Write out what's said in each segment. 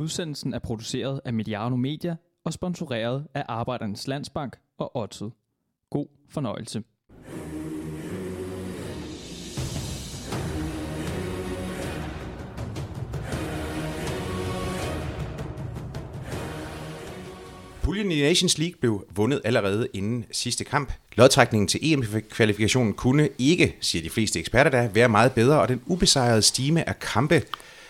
Udsendelsen er produceret af Mediano Media og sponsoreret af Arbejdernes Landsbank og Odset. God fornøjelse. Puljen i Nations League blev vundet allerede inden sidste kamp. Lodtrækningen til EM-kvalifikationen kunne ikke, siger de fleste eksperter da, være meget bedre, og den ubesejrede stime af kampe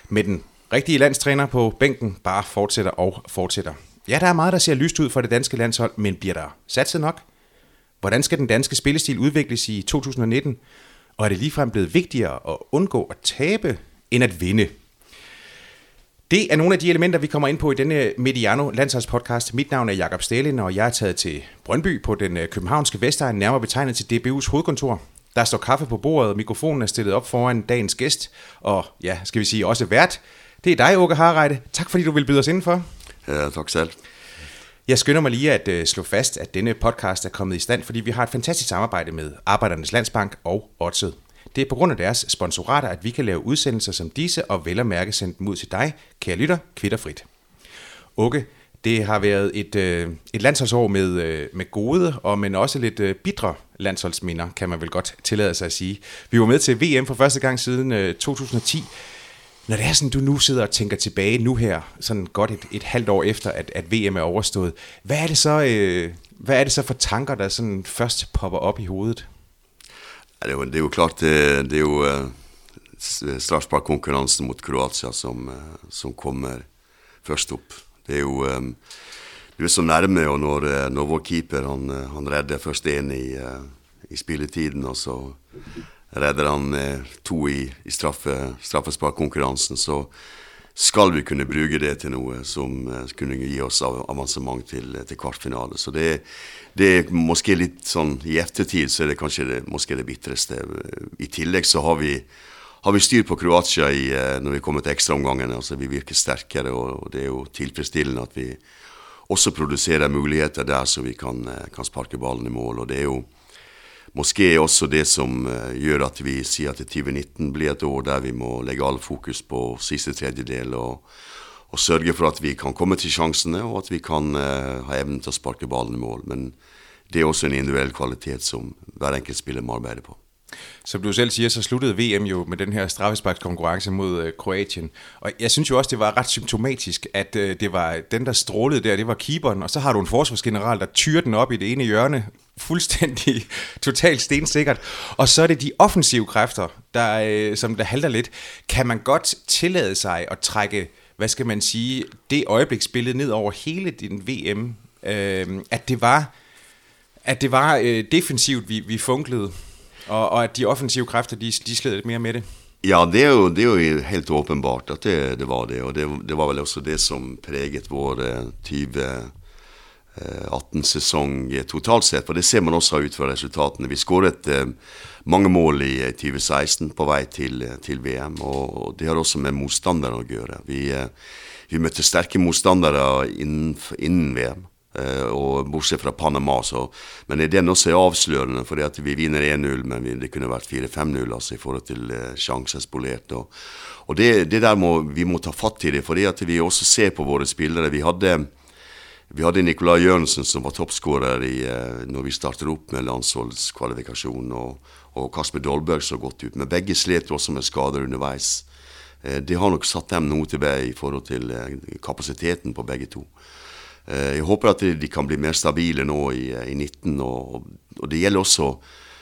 med den rigtige landstræner på bænken bare fortsætter og fortsætter. Ja, der er meget, der ser lyst ud for det danske landshold, men bliver der satset nok? Hvordan skal den danske spillestil udvikles i 2019? Og er det ligefrem blevet vigtigere at undgå at tabe, end at vinde? Det er nogle af de elementer, vi kommer ind på i denne Mediano landsholdspodcast. Mit navn er Jakob Stalin, og jeg er taget til Brøndby på den øh, københavnske Vestegn, nærmere betegnet til DBU's hovedkontor. Der står kaffe på bordet, mikrofonen er stillet op foran dagens gæst, og ja, skal vi sige også vært. Det er dig, Åke Harreide. Tak fordi du vil byde os indenfor. Ja, tak selv. Jeg skynder mig lige at uh, slå fast, at denne podcast er kommet i stand, fordi vi har et fantastisk samarbejde med Arbejdernes Landsbank og Odset. Det er på grund af deres sponsorater, at vi kan lave udsendelser som disse og vel og mærke sende dem ud til dig, kære lytter, kvitterfrit. Åke, det har været et, øh, et landsholdsår med, øh, med gode, og men også lidt øh, bidre landsholdsminder, kan man vel godt tillade sig at sige. Vi var med til VM for første gang siden øh, 2010. Når det er sådan, du nu sidder og tænker tilbage nu her, sådan godt et, et halvt år efter, at, at VM er overstået, hvad er det så, øh, hvad er det så for tanker, der sådan først popper op i hovedet? Ja, det, er jo, det er jo klart, det, det er jo uh, straffesparkkonkurransen mot Kroatia som, uh, som kommer først opp. Det er jo um, du er så nærme, og når, når vår keeper han, han redder først én i, uh, i spilletiden, og så redder han uh, to i, i straffe, straffesparkkonkurransen, så skal vi kunne bruke det til noe som uh, kunne gi oss avansement til, til kvartfinale. Så det er måske litt sånn I ettertid så er det kanskje det, måske det bitreste. I tillegg så har vi, har vi styr på Kroatia i, når vi kommer til ekstraomgangene. Altså, vi virker sterkere, og det er jo tilfredsstillende at vi også produserer muligheter der så vi kan, kan sparke ballen i mål. og det er jo Måske også det som uh, gjør at vi sier at 2019 blir et år der vi må legge all fokus på siste tredjedel og, og sørge for at vi kan komme til sjansene, og at vi kan uh, ha evnen til å sparke ballen i mål. Men det er også en individuell kvalitet som hver enkelt spiller må arbeide på. Som du selv siger, så sluttede VM jo med den her straffesparkskonkurrence mod øh, Kroatien. Og jeg synes jo også, det var ret symptomatisk, at øh, det var den, der strålede der, det var keeperen. Og så har du en forsvarsgeneral, der tyrer den op i det ene hjørne, fuldstændig totalt stensikkert. Og så er det de offensive kræfter, der, øh, som der halter lidt. Kan man godt tillade sig at trække, hvad skal man sige, det øjebliksbillede ned over hele din VM, at det var, at det var defensivt, vi, vi funklede? Og, og at de offensive kræfter, de, de sled lidt mere med det. Ja, det er jo, det er jo helt åpenbart at det, det var det, og det, det var vel også det som preget vår 2018-sæson eh, totalt sett, for det ser man også ut fra resultatene. Vi skåret eh, mange mål i 2016 på vei til, til VM, og det har også med motstandere å gjøre. Vi, eh, vi møtte sterke motstandere innen, innen VM. Uh, og bortsett fra Panama, så Men den også er avslørende, fordi at vi vinner 1-0, men det kunne vært 4-5-0 altså, i forhold til uh, sjanser spolert. Og, og det, det, der må vi må ta fatt i det, fordi at vi også ser på våre spillere. Vi hadde, vi hadde Nicolai Jørgensen som var toppskårer uh, når vi startet opp med landsholdskvalifikasjon, og, og Kasper Dolberg så godt ut. Men begge slet også med skader underveis. det har nok satt dem noe tilbake i forhold til kapasiteten på begge to. Eh, jeg håper at de kan bli mer stabile nå i, i 19, og, og, det gjelder også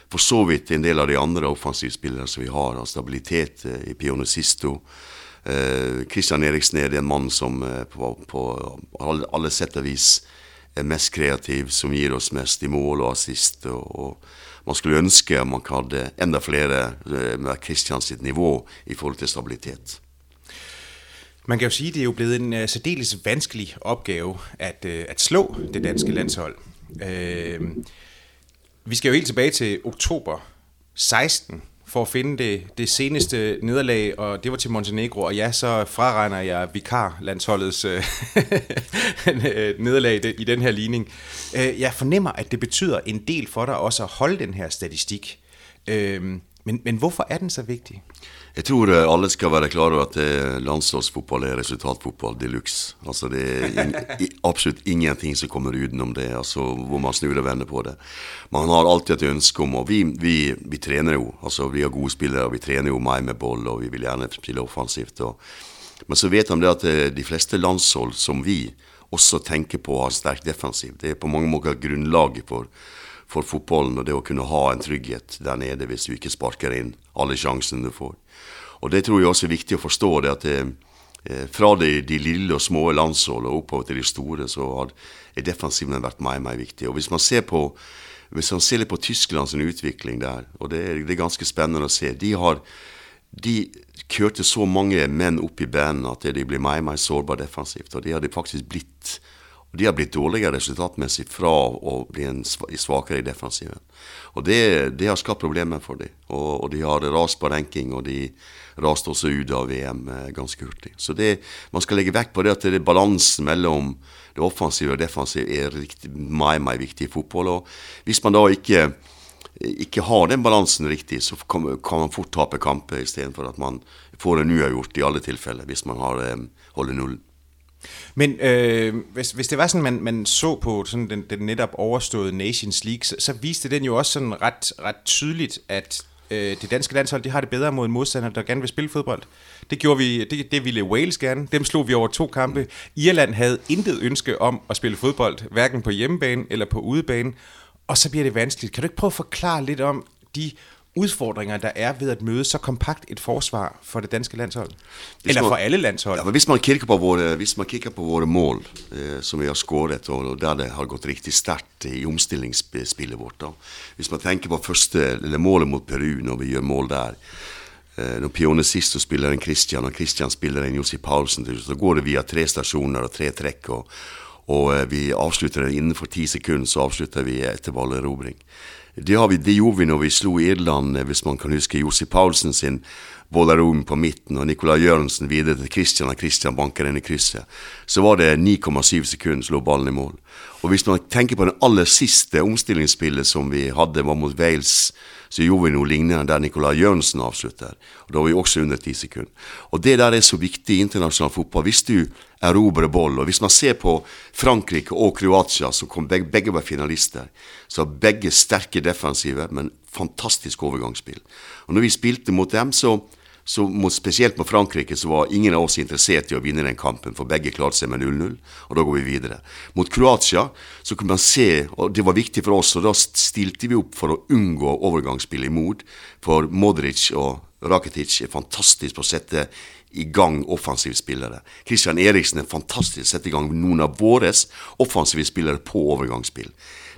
for så vidt en del av de andre offensivspillerne som vi har, av stabilitet eh, i Pionicisto. Eh, Kristian Eriksen er en mann som på, på alle, alle sett og vis er mest kreativ, som gir oss mest i mål og assist. Og, og man skulle ønske man hadde enda flere med Kristians nivå i forhold til stabilitet. Man kan jo sige, at det er jo blevet en uh, særdeles vanskelig opgave at, uh, at slå det danske landshold. Uh, vi skal jo helt tilbage til oktober 16 for at finde det, det seneste nederlag, og det var til Montenegro, og ja, så fraregner jeg vikar-landsholdets uh, nederlag i den her ligning. Jeg fornemmer, at det betyder en del for dig også at holde den her statistik. Uh, men, men hvorfor er den så viktig? Jeg tror eh, alle skal være klar over at eh, landslagsfotball er resultatfotball de luxe. Altså det er in absolutt ingenting som kommer utenom det, altså hvor man snur og vender på det. Man har alltid et ønske om, og vi, vi, vi trener jo, altså vi har gode spillere, og vi trener jo mer med boll, og vi vil gjerne spille offensivt. Og, men så vet de det at eh, de fleste landshold som vi også tenker på å ha sterk defensiv. Det er på mange måter grunnlaget for for fotballen og det å kunne ha en trygghet der nede hvis du ikke sparker inn alle sjansene du får. Og Det tror jeg også er viktig å forstå. det at det, eh, Fra de, de, lille og små landsholdene og oppover til de store, så har defensiven vært mye mer viktig. Og Hvis man ser på hvis man ser litt på Tysklands utvikling der, og det er, det er, ganske spennende å se De har de kjørte så mange menn opp i banen at de blir mer og mer sårbare defensivt. Og det har de faktisk blitt. Og de har blitt dårligere resultatmessig fra å bli svakere i defensiven. Og det, det har skapt problemer for dem. Og, og, de har rast på ranking, og de raste også ut av VM eh, ganske hurtig. Så det, man skal legge vekt på det at det er balansen mellom det offensive og defensive er mye, mye viktig i fotball. Og hvis man da ikke, ikke har den balansen riktig, så kan, kan man fort tape kamper istedenfor at man får en uavgjort i alle tilfeller hvis man har, eh, holder nullen. Men øh, hvis, hvis det var sådan, man, man så på sådan den, den netop overståede Nations League, så, så viste den jo også sådan ret, ret tydeligt, at øh, det danske landshold, de har det bedre mod modstander der gerne vil spille fodbold. Det gjorde vi, det, det ville Wales gerne. Dem slog vi over to kampe. Irland havde intet ønske om at spille fodbold, hverken på hjemmebane eller på udebane. Og så bliver det vanskeligt. Kan du ikke prøve at forklare lidt om de udfordringer, der er ved at møde så kompakt et forsvar for det danske landshold? Hvis Eller man, for alle landshold? Ja, hvis man kikker på våre, hvis man kikker på våre mål, eh, som vi har skåret, og der det har gått riktig sterkt i omstillingsspillet vårt da. Hvis man tenker på første, eller målet mot Peru, når vi gjør mål der, eh, når Pione Sisto spiller en Christian, og Christian spiller en Josip Paulsen, så går det via tre stasjoner og tre trekk. og og eh, vi avslutter det innenfor ti sekunder, så avslutter vi etter ballerobring. Det, vi, det, gjorde vi når vi slo Irland, eh, hvis man kan huske Jossi Paulsen sin Bollerom på midten og Nicolai Jørgensen videre til Christian, og Christian banker inn i krysset. Så var det 9,7 sekunder som lå ballen i mål. Og hvis man tenker på det aller siste omstillingsspillet som vi hadde, var mot Wales, så gjorde vi noe lignende der Nicolai Jørgensen avslutter. Og Da var vi også under 10 sekunder. Og det der er så viktig i internasjonal fotball. Hvis du erobrer boll, og hvis man ser på Frankrike og Kroatia, som kom begge, begge var finalister, så har begge sterke defensive, men fantastisk overgangsspill. Og når vi spilte mot dem, så så mot, spesielt mot Frankrike så var ingen av oss interessert i å vinne den kampen, for begge klarte seg med 0-0, og da går vi videre. Mot Kroatia så kunne man se, og det var viktig for oss, og da stilte vi opp for å unngå overgangsspill imot, for Modric og Rakitic er fantastisk på å sette i gang offensive spillere. Christian Eriksen er fantastisk å sette i gang noen av våre offensive spillere på overgangsspill.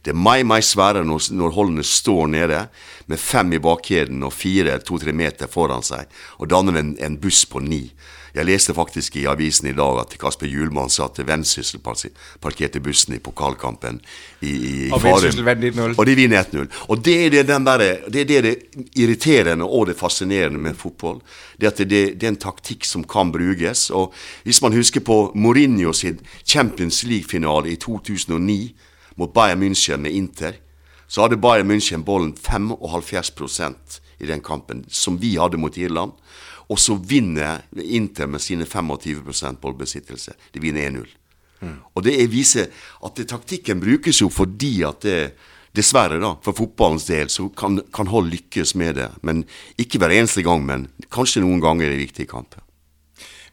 Det er mye, mye sværere når, når holdene står nede med fem i bakkjeden og fire, to-tre meter foran seg, og danner en, en buss på ni. Jeg leste faktisk i avisen i dag at Kasper Hjulmann sa at Vendsyssel parkerte bussen i pokalkampen i, i, i Farum. Og de vinner 1-0. Og det er det, der, det er det, det irriterende og det fascinerende med fotball. Det at det, det, er en taktikk som kan brukes. Og hvis man husker på Mourinho sin Champions League-finale i 2009 mot Bayern München med Inter, så hadde Bayern München bollen 75% i den kampen, som vi hadde mot Irland. Og så vinner Inter med sine 25% bollbesittelse. De vinner 1-0. Mm. Og det viser at det, taktikken brukes jo fordi at det, dessverre, da, for fotballens del, så kan, kan hold lykkes med det. Men ikke hver eneste gang, men kanskje noen ganger i viktige kamper.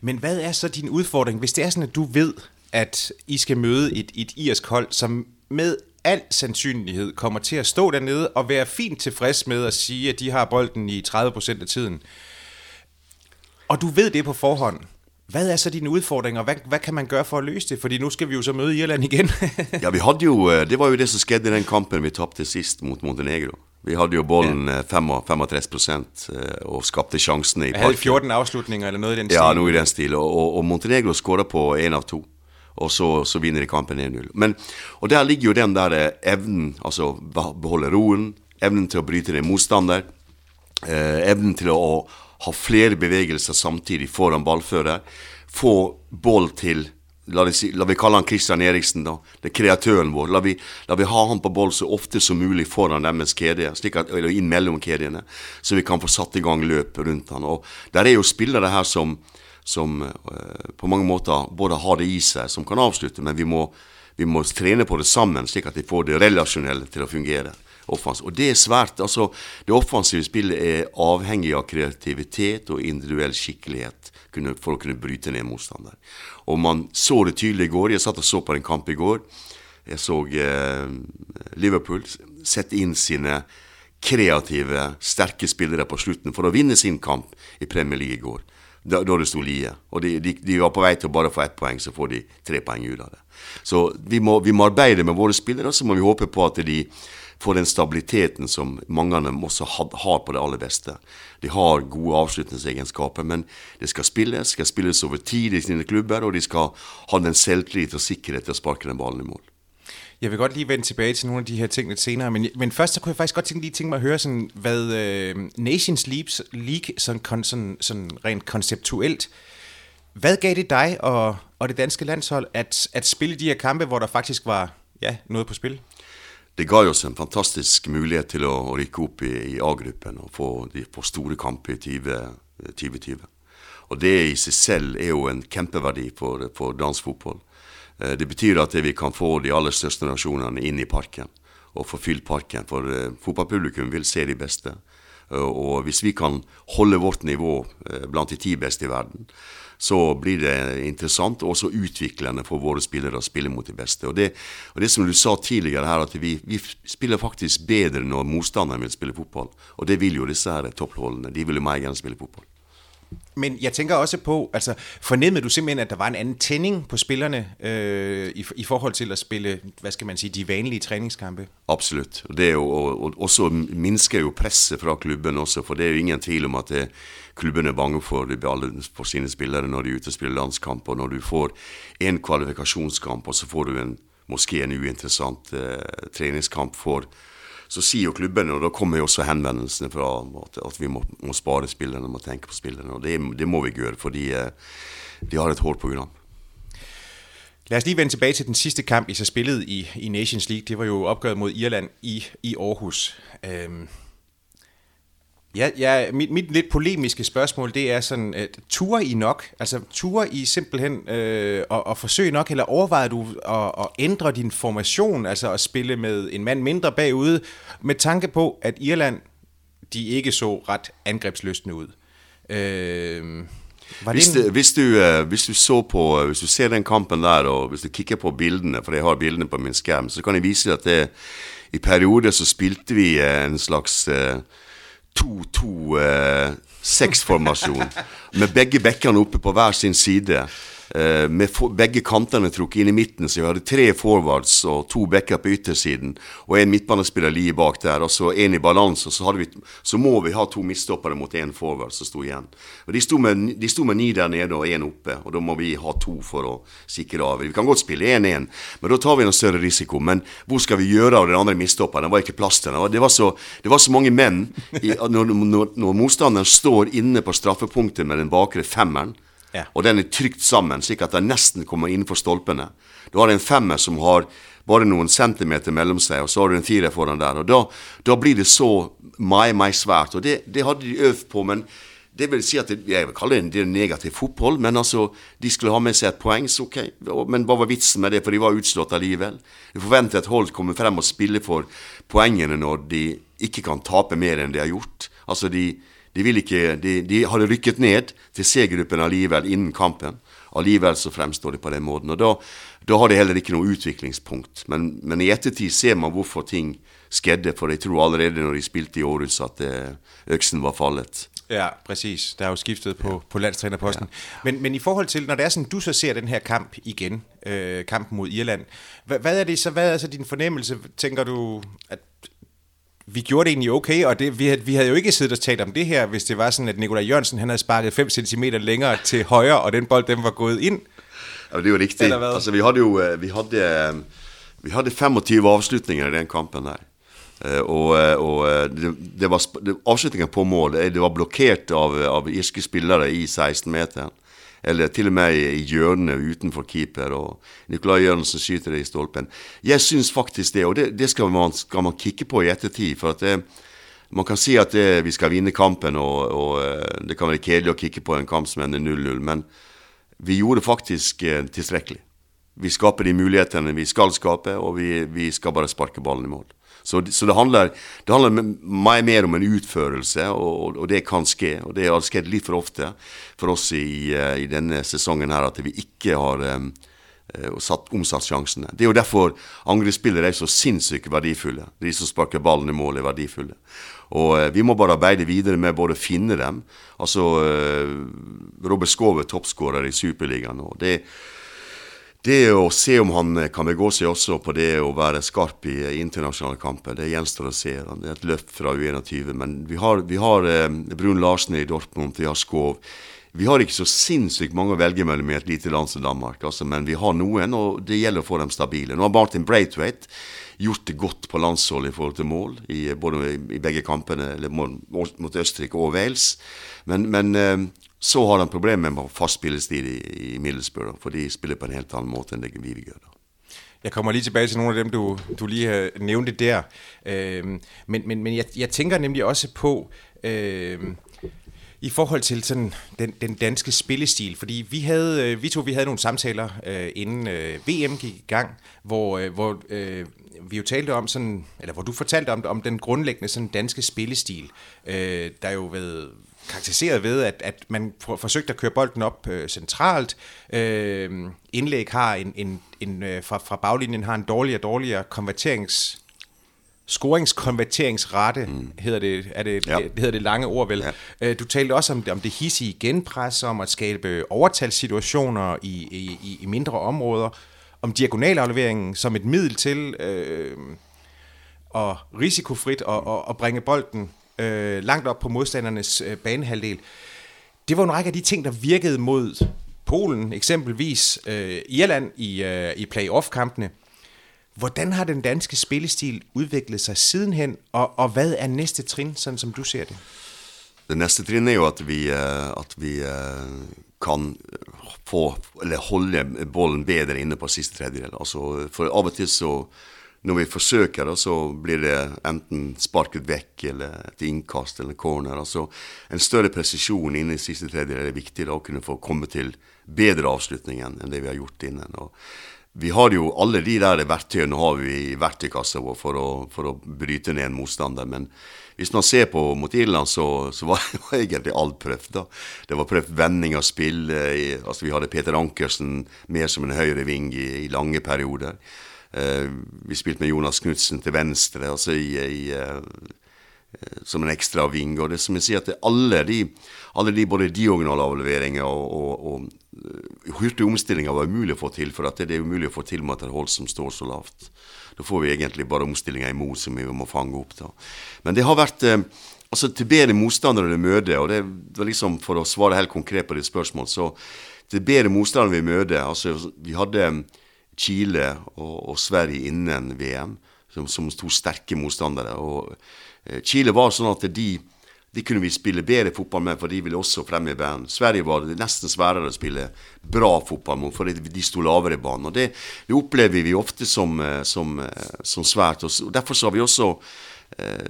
Men hva er så din utfordring, hvis det er sånn at du vet at I skal møte et, et irsk hold som med al sandsynlighed kommer til at stå dernede og være fint tilfreds med at sige, at de har bolden i 30% af tiden. Og du ved det på forhånd. Hvad er så dine udfordringer? Hvad, hvad kan man gøre for at løse det? Fordi nu skal vi jo så møde Irland igen. ja, vi hadde jo, øh, det var jo det som skjedde i den kampen vi tabte sist mot Montenegro. Vi hadde jo bolden ja. 65 øh, og skapte sjansene i parken. Havde 14 avslutninger eller noe i den stil? Ja, noe i den stil. Og, og, og Montenegro skåra på én av to og så, så vinner de kampen 1-0. Men, Og der ligger jo den der eh, evnen, altså beholde roen, evnen til å bryte ned motstander, eh, evnen til å, ha flere bevegelser samtidig foran ballfører, få boll til La, si, la vi kalle han Christian Eriksen, da. Det er kreatøren vår. La vi, la vi ha han på boll så ofte som mulig foran deres kjede, eller inn mellom kjedene, så vi kan få satt i gang løp rundt han. Og Der er jo spillere her som, som uh, på mange måter både har det i seg, som kan avslutte, men vi må, vi må trene på det sammen, slik at de får det relasjonelle til å fungere. Offens. Og det er svært. altså Det offensive spillet er avhengig av kreativitet og individuell skikkelighet for å kunne bryte ned motstander. Og man så det tydelig i går. Jeg satt og så på en kamp i går. Jeg så eh, Liverpool sette inn sine kreative, sterke spillere på slutten for å vinne sin kamp i Premier League i går. Da, da det sto lie. Og de, de, de, var på vei til å bare få ett poeng, så får de tre poeng ut av det. Så vi må, vi må arbeide med våre spillere, så må vi håpe på at de får den stabiliteten som mange av dem også har på det aller beste. De har gode avslutningsegenskaper, men det skal spilles, skal spilles over tid i sine klubber, og de skal ha den selvtillit og sikkerhet til å sparke den ballen i mål. Jeg vil godt lige vende tilbage til nogle af de her ting lidt senere, men, men først så kunne jeg faktisk godt tænke, lige tænke mig at høre, sådan, hvad uh, Nations League, League sådan, kon, sådan, sådan rent konceptuelt, hvad gav det dig og, og det danske landshold at, at spille de her kampe, hvor der faktisk var ja, noget på spil? det ga oss en fantastisk mulighet til å, å rykke opp i, i A-gruppen og få, få store kamper i 2020. Og det i seg selv er jo en kjempeverdi for, for dansk fotball. Eh, det betyr at vi kan få de aller største nasjonene inn i parken og få fylt parken. For eh, fotballpublikum vil se de beste. Eh, og hvis vi kan holde vårt nivå blant de ti beste i verden, så blir det interessant og også utviklende for våre spillere å spille mot de beste. Og det, og det som du sa tidligere her, at vi, vi, spiller faktisk bedre når motstanderen vil spille fotball. Og det vil jo disse her toppholdene. De vil jo mer gjerne spille fotball. Men jeg tænker også på, altså fornemmede du simpelthen, at der var en anden tænding på spillerne øh, i, i forhold til at spille, hvad skal man sige, de vanlige træningskampe? Absolutt. Og det er jo, og, og så minsker jo presset fra klubben også, for det er jo ingen tvil om at det, klubben er bange for, for sine spillere når de er ute og spiller landskamp, og når du får en kvalifikasjonskamp, og så får du en, måske en uinteressant uh, treningskamp for så sier jo klubbene, og da kommer jo også henvendelsene fra at, at vi må, må, spare spillerne, må tenke på spillerne. Og det, det må vi gjøre, fordi eh, de har et hårdt program. Lad os lige vende tilbage til den sidste kamp, I så i, i Nations League. Det var jo opgøret mod Irland i, i Aarhus. Øhm, Ja, ja mit, mit lidt polemiske spørgsmål, det er sådan, at turer I nok? Altså turer I simpelthen øh, og, og forsøge nok, eller overvejer du at, at ændre din formation, altså at spille med en mand mindre bagude, med tanke på, at Irland, de ikke så ret angrebsløsende ud? Øh, var hvis, det, hvis, du, uh, hvis du så på, uh, hvis du ser den kampen der, og hvis du kikker på bildene, for jeg har bildene på min skærm, så kan jeg vise at det, i perioder så spilte vi uh, en slags uh, 2-2-6-formasjon, eh, med begge bekkene oppe på hver sin side. Eh, med begge kantene trukket inn i midten, så vi hadde tre forwards og to backer på yttersiden. Og en midtbanespiller like bak der, og så en i balanse. Så, vi, så må vi ha to midtstoppere mot én forward som sto igjen. Og de sto, med, med ni der nede og én oppe, og da må vi ha to for å sikre av. Vi kan godt spille 1-1, men da tar vi en større risiko. Men hvor skal vi gjøre av den andre midtstopperen? Det var ikke plass til den. Det var så, det var så mange menn i, når, når, når motstanderen står inne på straffepunktet med den bakre femmeren Og den er trykt sammen, slik at den nesten kommer innenfor stolpene. Du har en femmer som har bare noen centimeter mellom seg, og så har du en firer foran der. Og da, da blir det så mai, mai svært. Og det, det hadde de øvd på, men det vil si at det, Jeg vil kalle det en negativ fotball, men altså, de skulle ha med seg et poeng, så ok. Men hva var vitsen med det, for de var utslått allikevel? Du forventer at Holt kommer frem og spiller for poengene når de ikke kan tape mer enn de har gjort. Altså, de de, ikke, de, de hadde rykket ned til C-gruppen allikevel innen kampen. Allikevel så fremstår de på den måten. Og da, da har de heller ikke noe utviklingspunkt. Men, men, i ettertid ser man hvorfor ting skjedde, for jeg tror allerede når de spilte i Århus at eh, øksen var fallet. Ja, præcis. Der er jo skiftet på, ja. på landstrænerposten. Ja. Men, men i forhold til, når det er sådan, du så ser den her kamp igen, øh, kampen mod Irland, hvad, hvad er det så, hvad er så din fornemmelse? Tænker du, at vi gjorde det egentlig okay, og det, vi, havde, vi havde jo ikke siddet og talt om det her, hvis det var sådan, at Nikolaj Jørgensen han havde sparket 5 cm længere til højre, og den bold den var gået ind. Ja, det er jo riktig. Altså, vi hadde jo eh, vi hadde, eh, vi havde 25 avslutninger i den kampen der. Eh, og, og det, det var, afslutninger på mål det var blokkert av, av irske spillere i 16-meteren. Eller til og med i, hjørnet utenfor keeper, og Nicolai Jørgensen skyter det i stolpen. Jeg syns faktisk det, og det, det skal, man, skal, man, kikke på i ettertid. for at det, man kan si at det, vi skal vinne kampen, og, og, eh, det kan være kjedelig å kikke på en kamp som ender 0-0, men vi gjorde faktisk eh, tilstrekkelig. Vi skaper de mulighetene vi skal skape, og vi, vi skal bare sparke ballen i mål. Så, så det, handler, det handler mer om en utførelse, og, og, det kan skje. Og det har skjedd litt for ofte for oss i, eh, i denne sesongen her at vi ikke har um, satt, omsatt sjansene. Det er jo derfor angrepsspillere er så sinnssykt verdifulle. De som sparker ballen i mål, er verdifulle. Og vi må bare arbeide videre med både å finne dem. Altså Robert Skove, er toppskårer i Superligaen nå. Det er det å se om han kan begå seg også på det å være skarp i internasjonale kamper, det gjenstår å se. Det er et løft fra U21. Men vi har, vi har eh, Brun Larsen i Dortmund, vi har Skov. Vi har ikke så sinnssykt mange å velge mellom i et lite land som Danmark, altså, men vi har noen, og det gjelder å få dem stabile. Nå har Martin Braithwaite gjort det godt på landsholdet i forhold til mål, i, både i begge kampene mot Østerrike og Wales. Men, men eh, så har han problemer med fast spillestil i, i Middlesbrough, for de spiller på en helt annen måte enn det vi gjør. da. Jeg kommer lige tilbage til nogle af dem, du, du lige nævnte der. Øh, men men, men jeg, jeg tænker nemlig også på, øh, i forhold til sådan den, den danske spillestil, fordi vi havde, øh, vi to vi havde nogle samtaler øh, inden øh, VM gik i gang, hvor, øh, hvor øh, vi jo talte om sådan, eller hvor du fortalte om, om den grundlæggende sådan danske spillestil, øh, der jo ved karakteriseret ved, at, at man forsøgte at køre bolden op øh, centralt. Øh, indlæg har en, en, en øh, fra, fra baglinjen har en dårligere og dårligere konverterings scoringskonverteringsrate, mm. hedder det, er det, ja. det, hedder det lange ord vel. Ja. Øh, du talte også om, om det hissige genpres, om at skabe overtalssituationer i, i, i mindre områder, om diagonalafleveringen som et middel til øh, og risikofrit at, at, at bringe bolden øh, langt op på modstandernes øh, banehalvdel. Det var en række af de ting, der virkede mod Polen, eksempelvis øh, Irland i, øh, i playoff-kampene. Hvordan har den danske spillestil udviklet sig sidenhen, og, og hvad er næste trin, sådan som du ser det? Det næste trin er jo, at vi, uh, at vi uh, kan få, eller holde bollen bedre inne på sidste tredjedel. Altså, for av og til så når vi forsøker, så blir det enten sparket vekk eller et innkast eller corner. altså En større presisjon inne i siste tredjedel er viktig da, å kunne få komme til bedre avslutning enn det vi har gjort innen. Og vi har jo alle de der verktøyene har vi i verktøykassa vår for å, for å bryte ned en motstander. Men hvis man ser på mot Irland, så, så var, var egentlig alt prøvd. da. Det var prøvd vending av spill. Eh, altså Vi hadde Peter Ankersen mer som en høyre ving i, i lange perioder. Eh, vi spilte med Jonas Knutsen til venstre, altså i, i, eh, som en ekstra ving. Og det som jeg sier, at alle de, alle de både diagonalavleveringer og, og, og eh, hurtige omstillinger var umulig å få til, for at det er umulig å få til med et hold som står så lavt. Da får vi egentlig bare omstillinger imot som vi må fange opp. da. Men det har vært altså til bedre motstandere du møter, og det var liksom for å svare helt konkret på ditt spørsmål, så til bedre motstandere vi møter altså Vi hadde Chile og, og Sverige innen VM som, som to sterke motstandere. Og eh, Chile var sånn at de, de kunne vi spille bedre fotball med, for de ville også fremme i banen. Sverige var det nesten sværere å spille bra fotball mot, for de sto lavere i banen. Og det, det opplever vi ofte som, eh, som, eh, som svært. Og derfor har vi også eh,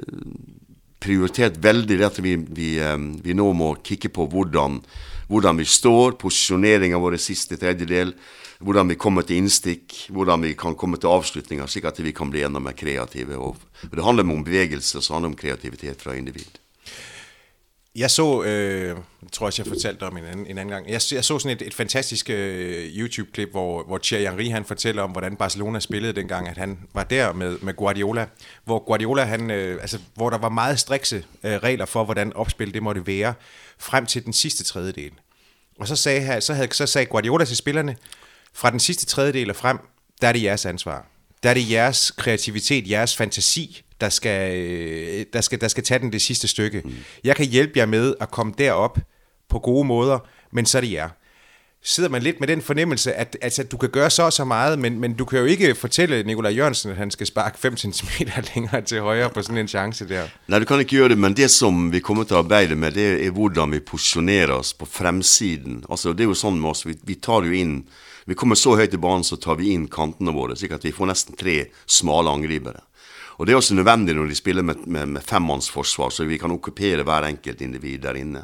prioritert veldig det at vi, vi, vi, nå må kikke på hvordan, hvordan vi står, posisjoneringa vår våre siste tredjedel hvordan vi kommer til innstikk, hvordan vi kan komme til avslutninger, slik at vi kan bli enda mer kreative. Og det handler om bevegelse, så handler det om kreativitet fra individ. Jeg så, øh, jeg også, jeg fortalte om en anden, en anden gang, jeg, jeg så sådan et, et fantastisk øh, YouTube-klip, hvor, hvor Thierry Henry han fortæller om, hvordan Barcelona spillede dengang, at han var der med, med Guardiola, hvor Guardiola, han, øh, altså, hvor der var meget strikse øh, regler for, hvordan opspil det måtte være, frem til den sidste tredjedel. Og så sagde, så, havde, så sagde Guardiola til spillerne, fra den sidste tredjedel og frem, der er det jeres ansvar. Der er det jeres kreativitet, jeres fantasi, der skal, der skal, der skal tage den det sidste stykke. Mm. Jeg kan hjælpe jer med at komme derop på gode måder, men så er det jer. sidder man lidt med den fornemmelse, at altså, du kan gøre så og så meget, men, men du kan jo ikke fortælle Nikolaj Jørgensen, at han skal sparke 5 cm længere til højre på sådan en chance der. Nei, du kan ikke gjøre det, men det som vi kommer til å arbeide med, det er hvordan vi positionerer oss på fremsiden. Altså, det er jo sånn med oss, vi, vi tar jo inn Vi kommer så høyt i banen, så tar vi inn kantene våre, så at vi får nesten tre smale angripere. Og Det er også nødvendig når de spiller med, med, med femmannsforsvar, så vi kan okkupere hver enkelt individ der inne.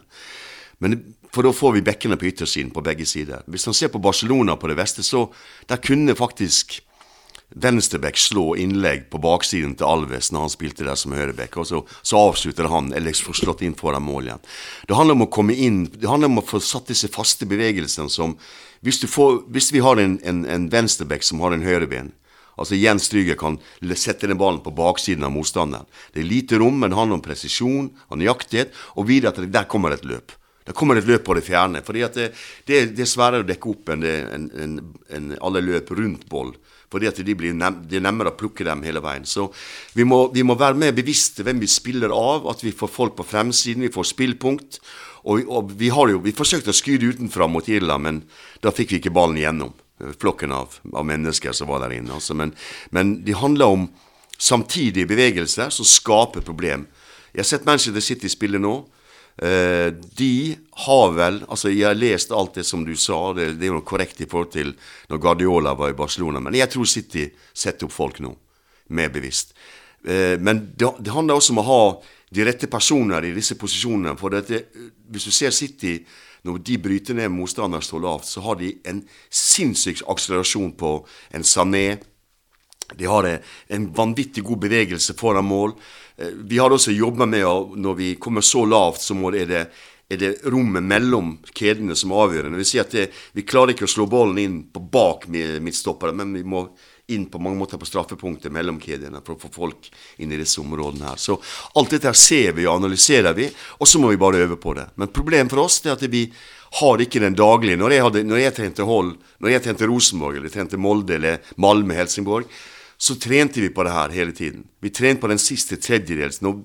Men For da får vi bekkene på yttersiden på begge sider. Hvis man ser på Barcelona på det beste, så der kunne faktisk venstrebekk slå innlegg på baksiden til Alves når han spilte der som høyrebekk. Og så, så avslutter han eller får slått inn foran mål igjen. Det handler om å komme inn, det handler om å få satt disse faste bevegelsene som Hvis, får, hvis vi har en, en, en venstrebekk som har en høyreben, Altså Jens Stryger kan sette den ballen på baksiden av motstanderen. Det er lite rom, men det handler om presisjon og nøyaktighet, og videre at der kommer et løp. Der kommer et løp på det fjerne. at det, det, det er sværere å dekke opp enn, en, en, en alle løp rundt boll. Fordi at de blir nem, det er nemmere å plukke dem hele veien. Så vi må, vi må være mer bevisste hvem vi spiller av, at vi får folk på fremsiden, vi får spillpunkt. Og, og vi har jo, vi forsøkte å skyte utenfra mot Irland, men da fikk vi ikke ballen igjennom. Flokken av, av mennesker som var der inne. Altså. Men, men det handler om samtidige bevegelser som skaper problem. Jeg har sett Manchester City spille nå. Eh, de har vel Altså, jeg har lest alt det som du sa, det, det er jo korrekt i forhold til når Guardiola var i Barcelona, men jeg tror City setter opp folk nå, mer bevisst. Eh, men det, det, handler også om å ha de rette personer i disse posisjonene. For dette, hvis du ser City når de bryter ned motstanderen står lavt, så har de en sinnssyk akselerasjon på en Sané. De har en vanvittig god bevegelse foran mål. Eh, vi har også jobba med at Når vi kommer så lavt, så er, det, er det rommet mellom kjedene som er avgjørende. Vi, at det, vi klarer ikke å slå ballen inn på bak midtstoppere, men vi må inn på mange måter på straffepunktet mellom kjedene for å få folk inn i disse områdene her. Så alt dette her ser vi og analyserer vi, og så må vi bare øve på det. Men problemet for oss er at vi har ikke den daglige Når jeg, hadde, når jeg trente Hold, når jeg trente Rosenborg, eller trente Molde eller Malmö, Helsingborg, så trente vi på det her hele tiden. Vi trente på den siste tredjedels. Når,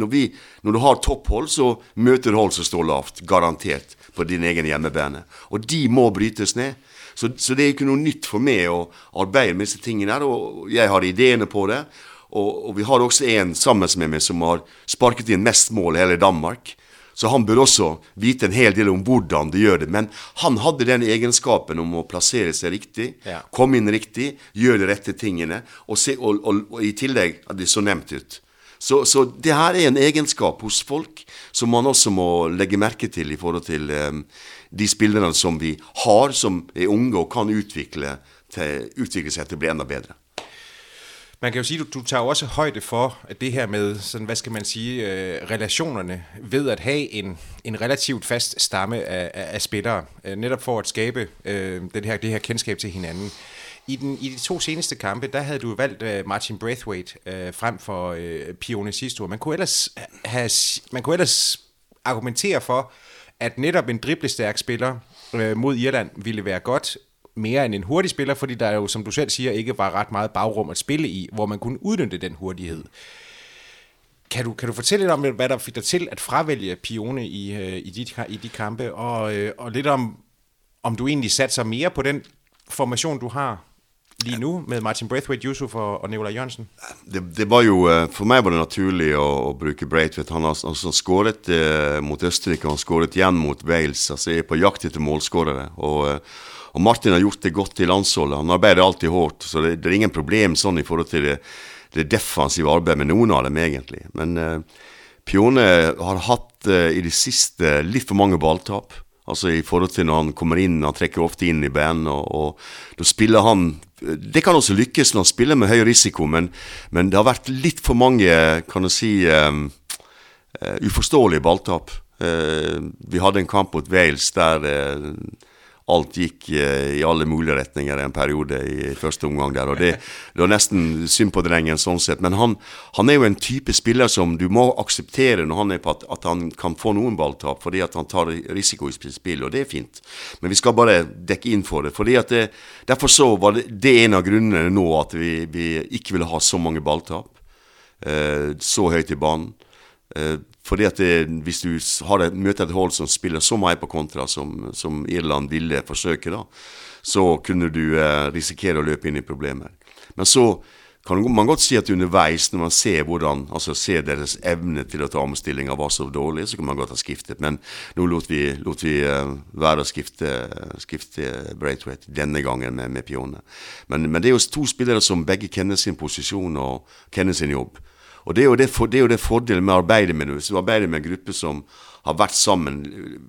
når, vi, når du har topphold, så møter hold som står lavt. Garantert. På din egen hjemmebane. Og de må brytes ned. Så, så, det er ikke noe nytt for meg å arbeide med disse tingene her, og jeg har ideene på det. Og, og vi har også en sammen med meg som har sparket inn mest mål i hele Danmark. Så han bør også vite en hel del om hvordan de gjør det. Men han hadde den egenskapen om å plassere seg riktig, ja. komme inn riktig, gjøre de rette tingene, og, se, og, og, og i tillegg at det så nevnt ut. Så, så, det her er en egenskap hos folk som man også må legge merke til i forhold til um, de spillerne som vi har, som er unge og kan utvikle, til, utvikle seg til å bli enda bedre. Man kan jo sige, du, du tager jo også højde for at det her med, sådan, hvad skal man sige, øh, relationerne ved at have en, en relativt fast stamme af, af, spillere, øh, netop for at skabe øh, den her, det her kendskab til hinanden. I, I de to seneste kampe, der havde du valgt øh, Martin Braithwaite øh, frem for øh, Pione sidste. Man kunne, ellers have, man kunne ellers argumentere for, at netop en driblestærk spiller øh, mod Irland ville være godt, mere end en hurtig spiller, fordi der jo, som du selv siger, ikke var ret meget bagrum at spille i, hvor man kunne udnytte den hurtighed. Kan du, kan du fortælle lidt om, hvad der fik dig til at fravælge Pione i, øh, i, de, i de kampe, og, øh, og lidt om, om du egentlig satser mere på den formation, du har lige nu med Martin Braithwaite, Yusuf og, og Nicolai Jørgensen? Det, det, var jo, øh, For meg var det naturlig å, å bruke Braithwaite. Han har altså skåret eh, mot Østerrike, han har skåret igjen mot Wales. altså er på jakt etter målskårere. og og Martin har gjort det godt i landsholdet. Han arbeider alltid hardt, så det, det, er ingen problem sånn i forhold til det, det defensive arbeidet med noen av dem, egentlig. Men uh, Pione har hatt uh, i det siste litt for mange balltap. Altså i forhold til når han kommer inn, han trekker ofte inn i band, og, og da spiller han Det kan også lykkes når han spiller med høy risiko, men, men det har vært litt for mange, kan du si, um, uh, uforståelige balltap. vi hadde en kamp mot Wales der alt gikk eh, i alle mulige retninger en periode i første omgang der. og Det, det var nesten synd på drengen sånn sett. Men han, han, er jo en type spiller som du må akseptere når han er på at, at han kan få noen balltap, fordi at han tar risiko i spill, og det er fint. Men vi skal bare dekke inn for det. fordi at det, Derfor så var det, det en av grunnene nå at vi, vi ikke ville ha så mange balltap. Eh, så høyt i banen. Eh, fordi at det, Hvis du et, møter et hold som spiller så mye på kontra som, som Irland ville forsøke, da, så kunne du eh, risikere å løpe inn i problemer. Men så kan man godt si at underveis, når man ser hvordan, altså ser deres evne til å ta omstillinga var så dårlig, så kan man godt ha skiftet. Men nå lot vi, lot vi uh, være å skifte, skifte Braithwaite denne gangen med, med Pione. Men, men, det er jo to spillere som begge kjenner sin posisjon og kjenner sin jobb. Og det er jo det, for, det, er jo det fordelen med å arbeide med det. Hvis du arbeider med en gruppe som har vært sammen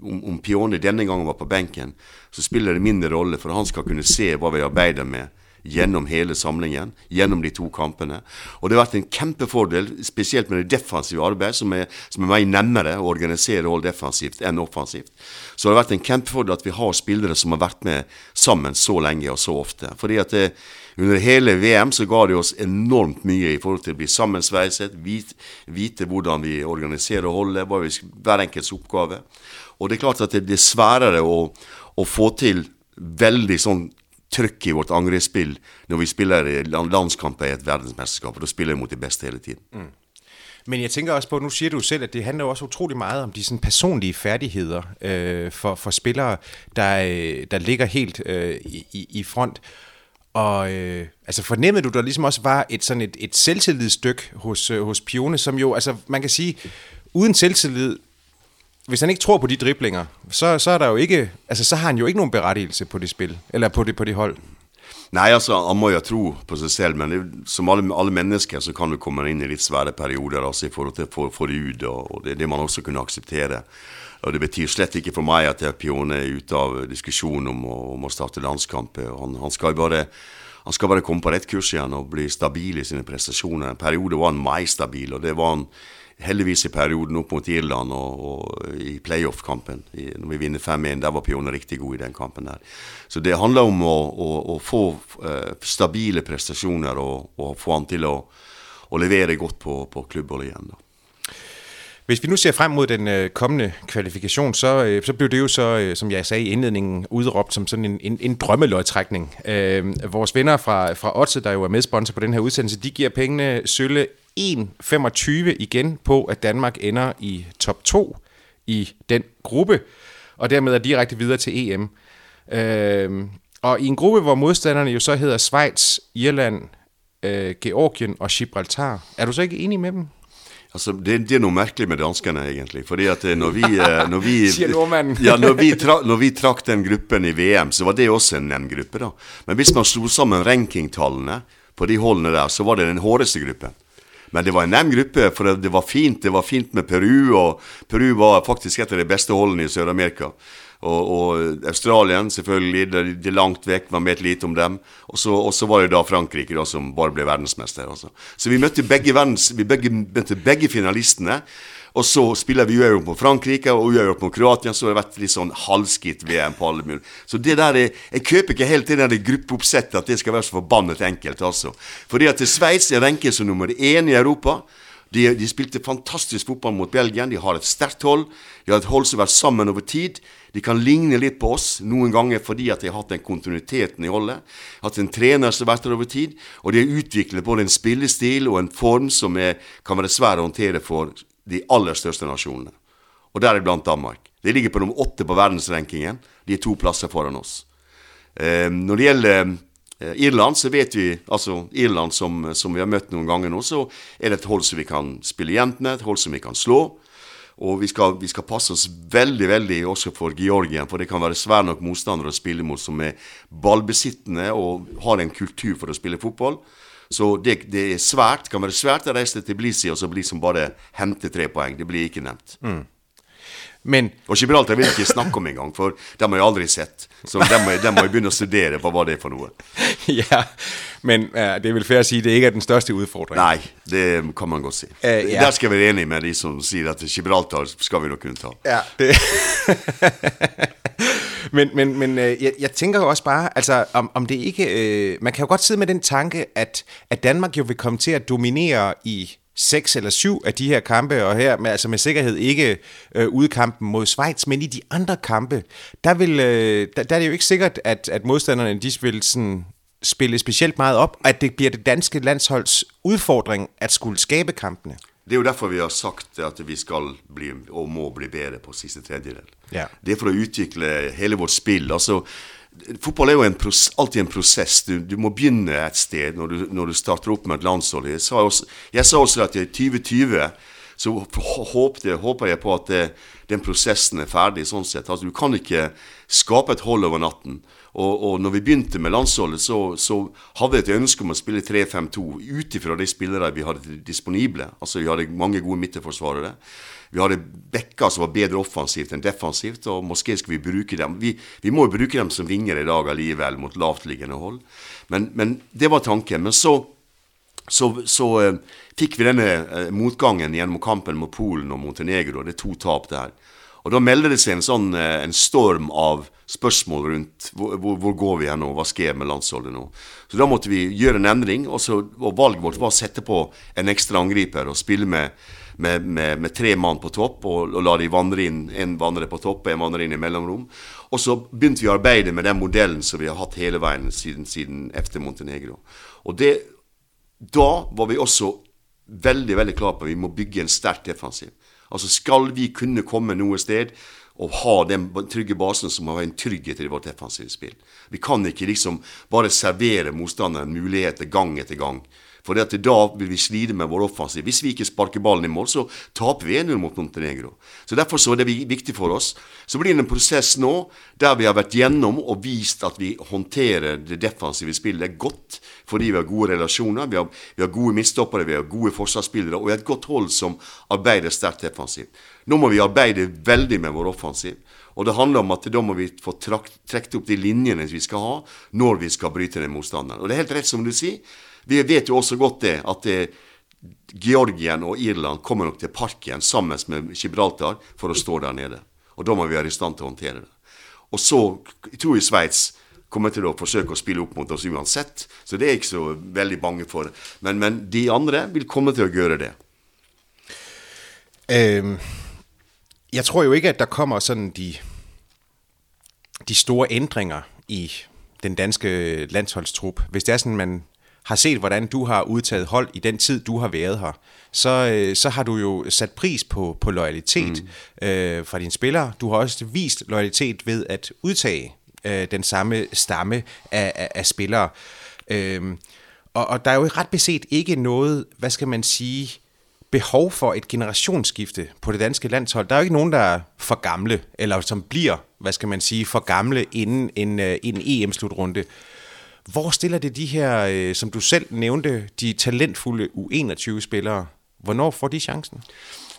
Om, om Pione denne gangen var på benken, så spiller det mindre rolle, for han skal kunne se hva vi arbeider med gjennom hele samlingen, gjennom de to kampene. Og det har vært en kjempefordel, spesielt med det defensive arbeidet, som er, som er mye nemmere å organisere hold defensivt enn offensivt. Så det har vært en kjempefordel at vi har spillere som har vært med sammen så lenge og så ofte. Fordi at det, under hele VM så ga det oss enormt mye i forhold til å bli sammensveiset, vite, vite hvordan vi organiserer og holder, hver enkelts oppgave. Og det er klart at det blir sværere å, å få til veldig sånn trøkk i vårt angrepsspill når vi spiller landskamper i et verdensmesterskap. Da spiller vi mot de beste hele tiden. Mm. Men jeg tænker også på, nu siger du selv, at det handler også utrolig meget om de sådan personlige færdigheder øh, for, for spillere, der, øh, der ligger helt øh, i, i front. Og øh, altså fornemmede du, der ligesom også var et sådan et, et selvtillidsstykke hos, øh, hos Pione, som jo, altså man kan sige, uden selvtillid, hvis han ikke tror på de driblinger, så, så, er der jo ikke, altså, så har han jo ikke nogen berettigelse på det spil, eller på det, på det hold. Nei, altså, han må jo tro på seg selv, men det, som alle, alle, mennesker så kan du komme inn i litt svære perioder altså, i forhold til få det ut, og, og det, det man også kunne akseptere. Og Det betyr slett ikke for meg at Pione er ute av diskusjonen om, om, å starte landskamper. Han, han, skal bare, han skal bare komme på rett kurs igjen og bli stabil i sine prestasjoner. En periode var han mer stabil, og det var han heldigvis i perioden opp mot Irland og, og i playoff-kampen. Når vi vinner 5-1, der var Pione riktig god i den kampen der. Så det handler om å, å, å få uh, stabile prestasjoner og, og, få han til å, å levere godt på, på klubbholdet igjen. da. Hvis vi nu ser frem mod den øh, kommende kvalifikation, så, øh, så blev det jo så, øh, som jeg sagde i indledningen, udråbt som sådan en, en, en drømmeløgtrækning. Øh, vores venner fra, fra Otse, der jo er medsponsor på den her udsendelse, de giver pengene sølle 1,25 igen på, at Danmark ender i top 2 i den gruppe, og dermed er direkte videre til EM. Øh, og i en gruppe, hvor modstanderne jo så hedder Schweiz, Irland, øh, Georgien og Gibraltar. Er du så ikke enig med dem? Altså, det, det, er noe merkelig med danskene, egentlig. Fordi at eh, når vi, eh, når vi ja, når vi, tra, når vi trakk den gruppen i VM, så var det også en nem gruppe, da. Men hvis man slo sammen rankingtallene på de holdene der, så var det den hårdeste gruppen. Men det var en nem gruppe, for det var fint. Det var fint med Peru, og Peru var faktisk et av de beste holdene i Sør-Amerika. Og, og Australien, selvfølgelig, det, de langt vekk, man vet lite om dem. Og så var det da Frankrike da, som bare ble verdensmester. Altså. Så vi møtte begge, verdens, vi begge, møtte begge finalistene. Og så spiller vi Europe mot Frankrike og Europe mot Kroatia. Så har det vært litt sånn halvskitt VM på alle mulige. Så det der er, jeg kjøper ikke helt det der gruppeoppsettet at det skal være så forbannet enkelt, altså. Fordi at Sveits er renket som nummer én i Europa. De, de, spilte fantastisk fotball mot Belgia. De har et sterkt hold. De har et hold som har vært sammen over tid. De kan ligne litt på oss noen ganger fordi at de har hatt den kontinuiteten i holdet. Hatt en trener som har vært der over tid. Og de har utviklet både en spillestil og en form som er, kan være svær å håndtere for de aller største nasjonene. Og deriblant Danmark. De ligger på nummer åtte på verdensrankingen. De er to plasser foran oss. Eh, når det gjelder Irland så vet vi, altså Irland som, som, vi har møtt noen ganger nå, så er det et hold som vi kan spille jevnt med, et hold som vi kan slå. Og vi skal, vi skal, passe oss veldig veldig også for Georgien, for det kan være svært nok motstandere å spille mot som er ballbesittende og har en kultur for å spille fotball. Så det, det er svært, kan være svært å reise til Tbilisi og så bli som bare hente tre poeng. Det blir ikke nevnt. Mm. Men, og Gibraltar vil jeg ikke snakke om engang, for dem har jeg aldri sett. Så dem må, dem må jeg begynne å studere på hva det er for noe. ja, men uh, det er vel fair å si det ikke er den største utfordringen? Nei, det kan man godt si. Uh, ja. Der skal jeg være enig med de som sier at Gibraltar skal vi nok kunne ta. Ja, det... men, men, men øh, jeg, jeg tænker jo også bare, altså om, om det ikke, øh, man kan jo godt sidde med den tanke, at, at Danmark jo vil komme til at dominere i seks eller syv af de her kampe, og her med, altså med sikkerhed ikke øh, udkampen mod Schweiz, men i de andre kampe, der, vil, øh, der, der er det jo ikke sikkert, at, at modstanderne de vil sådan spille specielt meget op, og at det bliver det danske landsholds udfordring at skulle skabe kampene. Det er jo derfor vi har sagt at vi skal bli, og må bli bedre på siste tredjedel. Ja. Det er for å utvikle hele vårt spill. altså Fotball er jo en pros, alltid en prosess. Du, du, må begynne et sted når du, når du starter opp med et landshold. Jeg sa også, jeg sa også at i 2020 så håpte, håper jeg på at det, den prosessen er ferdig. sånn sett. Altså, du kan ikke skape et hold over natten. Og, og når vi begynte med landsholdet, så, så hadde jeg et ønske om å spille 3-5-2 ut ifra de spillere vi hadde disponible. Altså Vi hadde mange gode midterforsvarere. Vi hadde backer som var bedre offensivt enn defensivt, og måske skulle vi bruke dem. Vi, vi må jo bruke dem som vinger i dag allikevel, mot lavtliggende hold. Men, men det var tanken. Men så så, så eh, fikk vi denne eh, motgangen gjennom kampen mot Polen og Montenegro. Det er to tap der. Og Da melder det seg en sånn uh, en storm av spørsmål rundt hvor, hvor, går vi her nå, hva skjer med landsholdet nå. Så da måtte vi gjøre en endring, og, så, og valget vårt var å sette på en ekstra angriper og spille med, med, med, med tre mann på topp, og, og la de vandre inn, en vandre på topp og en vandre inn i mellomrom. Og så begynte vi å arbeide med den modellen som vi har hatt hele veien siden, siden efter Montenegro. Og det da var vi også veldig veldig klare på at vi må bygge en sterk defensiv. Altså Skal vi kunne komme noe sted og ha den trygge basen, så må vi ha en trygghet i vårt defensive spill. Vi kan ikke liksom bare servere motstanderen muligheter gang etter gang. For da vil vi slide med vår offensiv. Hvis vi ikke sparker ballen i mål, så taper vi 1-0 mot Montenegro. Så Derfor så er det viktig for oss. Så blir det en prosess nå der vi har vært gjennom og vist at vi håndterer det defensive spillet godt fordi vi har gode relasjoner, vi har, vi har gode midtstoppere, vi har gode forsvarsspillere og vi har et godt hold som arbeider sterkt defensivt. Nå må vi arbeide veldig med vår offensiv. Og det handler om at da må vi få trukket opp de linjene vi skal ha når vi skal bryte den motstanderen. Og det er helt rett som du sier. Vi vet jo også godt det at det, Georgien og Irland kommer nok til parken sammen med Gibraltar for å stå der nede. Og da må vi være i stand til å håndtere det. Og så jeg tror jeg Sveits kommer til å forsøke å spille opp mot oss uansett, så det er jeg ikke så veldig bange for. Men, men de andre vil komme til å gjøre det. Um, jeg tror jo ikke at der kommer sånn de, de store endringer i den danske landsholdstrupp. Hvis det er sånn man har set, hvordan du har udtaget hold i den tid, du har været her, så, øh, så har du jo sat pris på, på loyalitet mm. øh, fra dine spillere. Du har også vist loyalitet ved at udtage øh, den samme stamme af, af, af spillere. Øh, og, og der er jo ret beset ikke noget, hvad skal man sige, behov for et generationsskifte på det danske landshold. Der er jo ikke nogen, der er for gamle, eller som bliver, hvad skal man sige, for gamle inden en, øh, en EM-slutrunde. Hvor stiller det de her, øh, som du selv nævnte, de talentfulde U21-spillere? Hvornår får de chancen?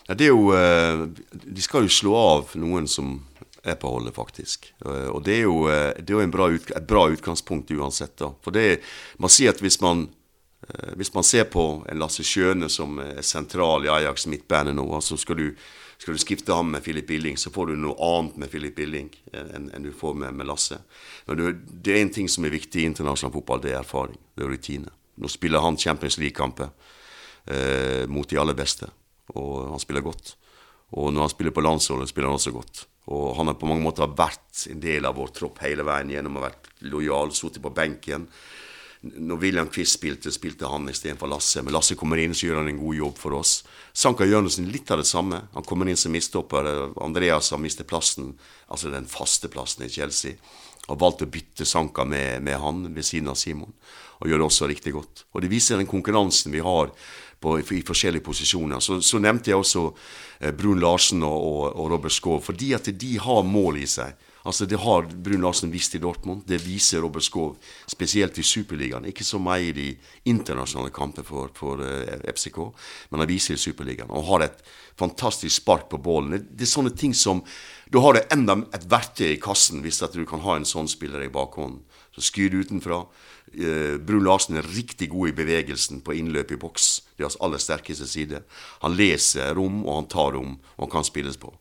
Ja, det er jo, øh, de skal jo slå av noen som er på holdet, faktisk. Øh, og det er jo, det er jo bra ut, et bra utgangspunkt uansett. da. For det, man sier at hvis man, hvis man ser på en Lasse Skjøne som er sentral i Ajax midtbane nå, så skal du skal du skifte ham med Filip Billing, så får du noe annet med Filip Billing enn, enn du får med, med Lasse. Men det er en ting som er viktig i internasjonal fotball, det er erfaring. Det er rutine. Nå spiller han Champions League-kamper eh, mot de aller beste, og han spiller godt. Og når han spiller på landsholdet, spiller han også godt. Og han har på mange måter vært en del av vår tropp hele veien gjennom å ha vært lojal, sittet på benken når William Quist spilte, spilte han istedenfor Lasse. Men Lasse kommer inn, så gjør han en god jobb for oss. Sanka Jørgensen litt av det samme. Han kommer inn som mistopper. Andreas har mistet plassen, altså den faste plassen i Chelsea. Har valgt å bytte Sanka med, med, han ved siden av Simon, og gjør det også riktig godt. Og Det viser den konkurransen vi har på, i forskjellige posisjoner. Så, så nevnte jeg også eh, Brun Larsen og, og, og Robert Skov, fordi at de har mål i seg. Altså Det har Brun Larsen vist i Dortmund. Det viser Robert Skov, spesielt i Superligaen. Ikke så mye i de internasjonale kamper for, for uh, eh, FCK, men han viser i Superligaen. Og har et fantastisk spark på ballen. Det, det, er sånne ting som Da har du enda et verktøy i kassen hvis at du kan ha en sånn spiller i bakhånden. Så skyr du utenfra. Uh, Brun Larsen er riktig god i bevegelsen på innløp i boks. Det er hans aller sterkeste side. Han leser rom, og han tar rom, og han kan spilles på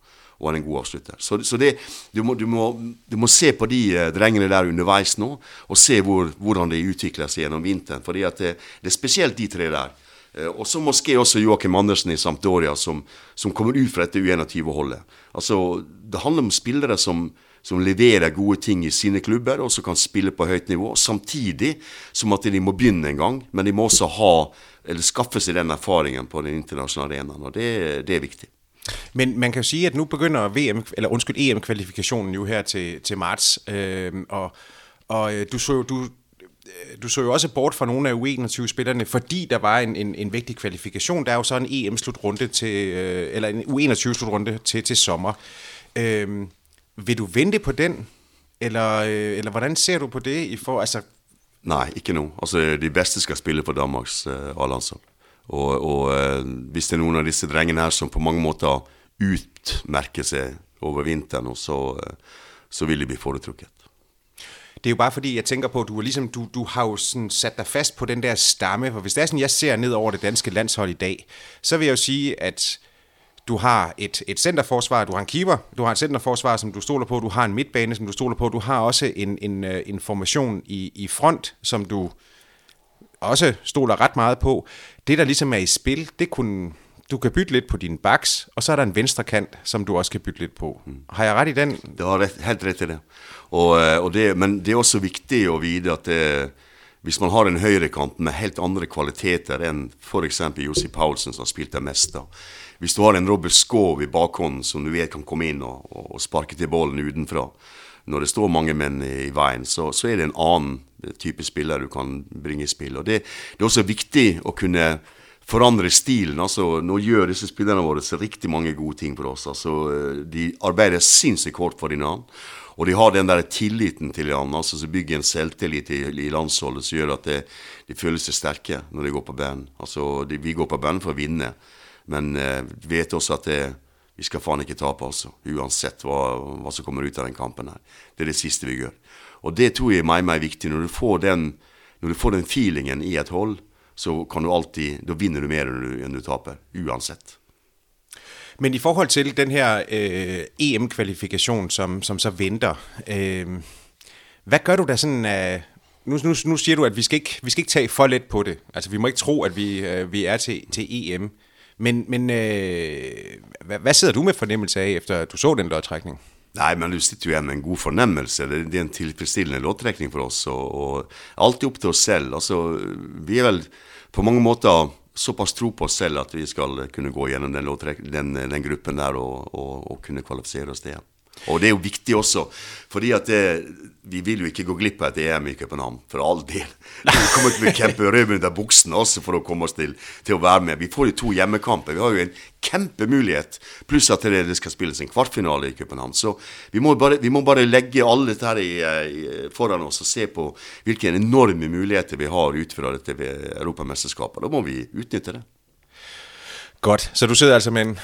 og han er en god avslutter. Så, så det, du, må, du, må, du, må, se på de uh, drengene der underveis nå, og se hvor, hvordan de utvikler seg gjennom vinteren. fordi det, det er spesielt de tre der. Uh, og så måske også Joakim Andersen i Sampdoria, som, som kommer ut fra dette U21-holdet. Altså, Det handler om spillere som, som leverer gode ting i sine klubber, og som kan spille på høyt nivå. Samtidig som at de må begynne en gang, men de må også ha eller skaffe seg den erfaringen på den internasjonale arenaen. Og det, det er viktig. Men man kan jo sige, at nu begynder VM, eller undskyld, EM-kvalifikationen jo her til, til marts, øh, og, og øh, du så jo, du, du så jo også bort fra nogle af U21-spillerne, fordi der var en, en, en vigtig kvalifikation. Der er jo så en EM-slutrunde til, øh, eller en U21-slutrunde til, til sommer. Øh, vil du vente på den, eller, øh, eller hvordan ser du på det i for, altså Nei, ikke nå. Altså, De beste skal spille på Danmarks uh, A-landshold. Og, og uh, hvis det er noen av disse drengene her som på mange måter utmerker seg over vinteren, så, uh, så vil de bli foretrukket. Det er jo bare fordi, jeg tænker på, du, liksom, du, du har jo sådan sat deg fast på den der stamme. For hvis det er sådan, jeg ser ned over det danske landshold i dag, så vil jeg jo sige, at du har et, et centerforsvar, du har en keeper, du har et centerforsvar, som du stoler på, du har en midtbane, som du stoler på, du har også en, en, øh, en formation i, i front, som du også stoler ret meget på. Det, der ligesom er i spil, det kunne, du kan bytte lidt på din baks, og så er der en venstre kant, som du også kan bytte lidt på. Har jeg ret i den? Du har ret, helt rett i det. Og, eh, og det. Men det er også viktig å vite at det, hvis man har en høyrekant med helt andre kvaliteter enn eksempel Jussi Paulsen, som har spilt det meste Hvis du har en Robert Skov i bakhånden som du vet kan komme inn og, og sparke til ballen utenfra, når det står mange menn i veien, så, så, er det en annen type spiller du kan bringe i spill. Og det, det er også viktig å kunne forandre stilen. altså Nå gjør disse spillerne våre så riktig mange gode ting for oss. altså De arbeider sinnssykt hardt for hverandre. Og de har den der tilliten til hverandre altså som bygger en selvtillit i, i landsholdet som gjør at det, de føler seg sterke når de går på banen. Altså, de, vi går på banen for å vinne, men eh, vet også at det, vi skal faen ikke tape, altså. Uansett hva, hva, som kommer ut av den kampen her. Det er det siste vi gjør. Og det tror jeg meg, meg viktig. Når du får den, når du får den feelingen i et hold, så kan du alltid Da vinner du mer enn du, enn du taper. Uansett. Men i forhold til den her øh, EM-kvalifikasjonen som, som så venter, øh, hva gjør du da sånn øh, nu, nu, nu sier du, at vi skal, ikke, vi skal ikke ta for lett på det. Altså, vi må ikke tro, at vi, vi er til, til EM. Men, men øh, hvad, hvad sidder du med fornemmelse af, efter du så den lodtrækning? Nei, men du sitter jo igjen med en god fornemmelse. Det, det er en tilfredsstillende loddtrekning for oss. Og, og alltid opp til oss selv. Altså, vi er vel på mange måter såpass tro på oss selv at vi skal kunne gå gjennom den, den, den gruppen der og, og, og, kunne kvalifisere oss til. Og det er jo viktig også, fordi at det, vi vil jo ikke gå glipp av et EM i København, for all del. Vi kommer til å kjempe røven under buksene også for å komme oss til, til, å være med. Vi får jo to hjemmekamper. Vi har jo en kjempemulighet, pluss at det, skal spilles en kvartfinale i København. Så vi må bare, vi må bare legge alle dette her i, i, foran oss og se på hvilke enorme muligheter vi har ut fra dette Europamesterskapet. Da må vi utnytte det. Godt. Så du sitter altså med en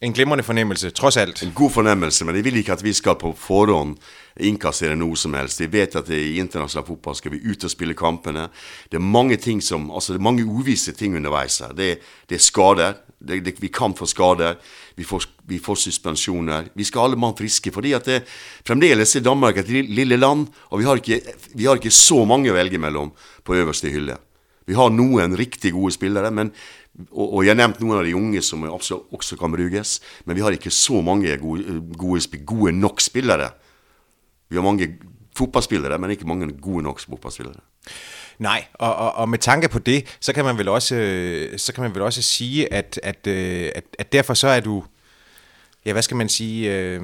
en glimrende fornemmelse, tross alt. En god fornemmelse, men jeg vil ikke at vi skal på forhånd innkassere noe som helst. Jeg vet at i internasjonal fotball skal vi ut og spille kampene. Det er mange ting som, altså det er mange uvisse ting underveis her. Det, det er skader. Det, det, vi kan få skader. Vi får, vi får suspensjoner. Vi skal alle mann friske. fordi at det, fremdeles er Danmark et lille land, og vi har, ikke, vi har ikke så mange å velge mellom på øverste hylle. Vi har noen riktig gode spillere, men og, og, jeg har nevnt noen av de unge som også, også kan brukes, men vi har ikke så mange gode, gode, gode nok spillere. Vi har mange fotballspillere, men ikke mange gode nok fotballspillere. Nej, og, og, og med tanke på det, så kan man vel også, så kan man vel også sige, at, at, at, at derfor så er du, ja hvad skal man sige, øh,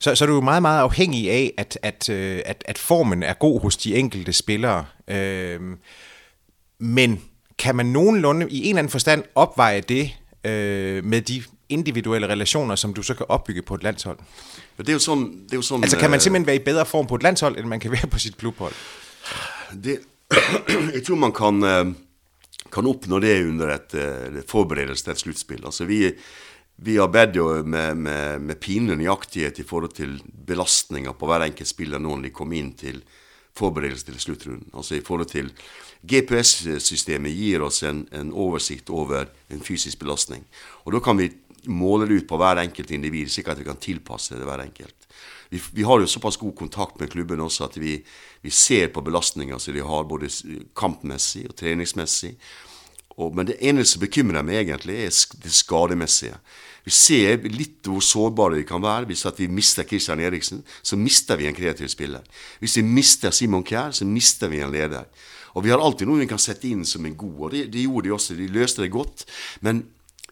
så, så er du jo meget, meget afhængig af, at, at, at, at formen er god hos de enkelte spillere. Øh, men kan man nogenlunde i en eller anden forstand opveje det øh, med de individuelle relationer, som du så kan opbygge på et landshold? Det er jo sådan, det er jo sådan, altså kan man øh, simpelthen være i bedre form på et landshold, end man kan være på sit klubhold? Det, jeg tror man kan, øh, kan oppnå det under et et forberedelse til et sluttspill. Altså vi, vi arbeider med, med, med pinlig nøyaktighet i forhold til belastninger på hver enkelt spiller når de kommer inn til forberedelse til sluttrunden. Altså i forhold til GPS-systemet gir oss en, en, oversikt over en fysisk belastning. Og da kan vi måle det ut på hver enkelt individ, slik at vi kan tilpasse det hver enkelt. Vi, vi har jo såpass god kontakt med klubben også at vi, vi ser på belastninger som de har, både kampmessig og treningsmessig. Og, men det eneste som bekymrer meg egentlig, er det skademessige. Vi ser litt hvor sårbare vi kan være. Hvis vi mister Christian Eriksen, så mister vi en kreativ spiller. Hvis vi mister Simon Kjær, så mister vi en leder. Og vi har alltid noen vi kan sette inn som en god, og det, det gjorde de også. De løste det godt. Men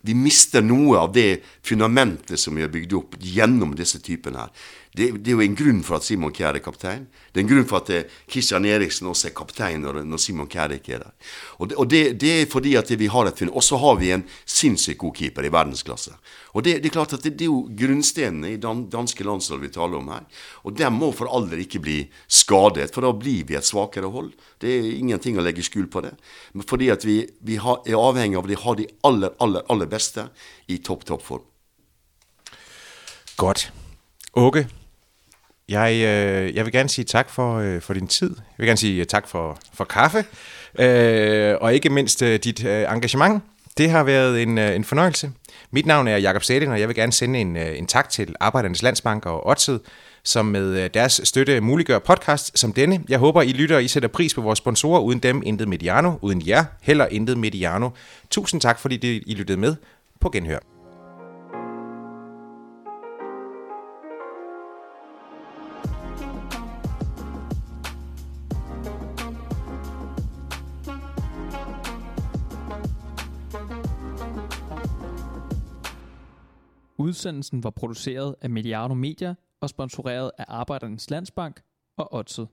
vi mister noe av det fundamentet som vi har bygd opp gjennom disse typene her. Det, det, er jo en grunn for at Simon Kjær er kaptein. Det er en grunn for at Kristian Eriksen også er kaptein når, når Simon Kjær ikke er der. Og, det, og det, det, er fordi at vi har et Og så har vi en sinnssykt god keeper i verdensklasse. Og det, er klart at det, er jo grunnstenene i dan, danske landslag vi taler om her. Og de må for alder ikke bli skadet, for da blir vi et svakere hold. Det er ingenting å legge skjul på det. Men fordi at vi, vi har, er avhengig av å ha de aller, aller, aller beste i topp, topp form. Godt. Åke, jeg, øh, jeg vil gerne sige tak for, øh, for din tid. Jeg vil gerne sige øh, tak for, for kaffe. Og ikke mindst dit engagement. Det har været en, en fornøjelse. Mit navn er Jakob Stedin, og jeg vil gerne sende en, en tak til Arbejdernes Landsbank og Otsed, som med deres støtte muliggør podcast som denne. Jeg håber, I lytter og I sætter pris på vores sponsorer. Uden dem, intet Mediano. Uden jer, heller intet Mediano. Tusind tak, fordi I lyttede med. På genhør. Udsendelsen var produceret af Mediano Media og sponsoreret af Arbejdernes Landsbank og Odset.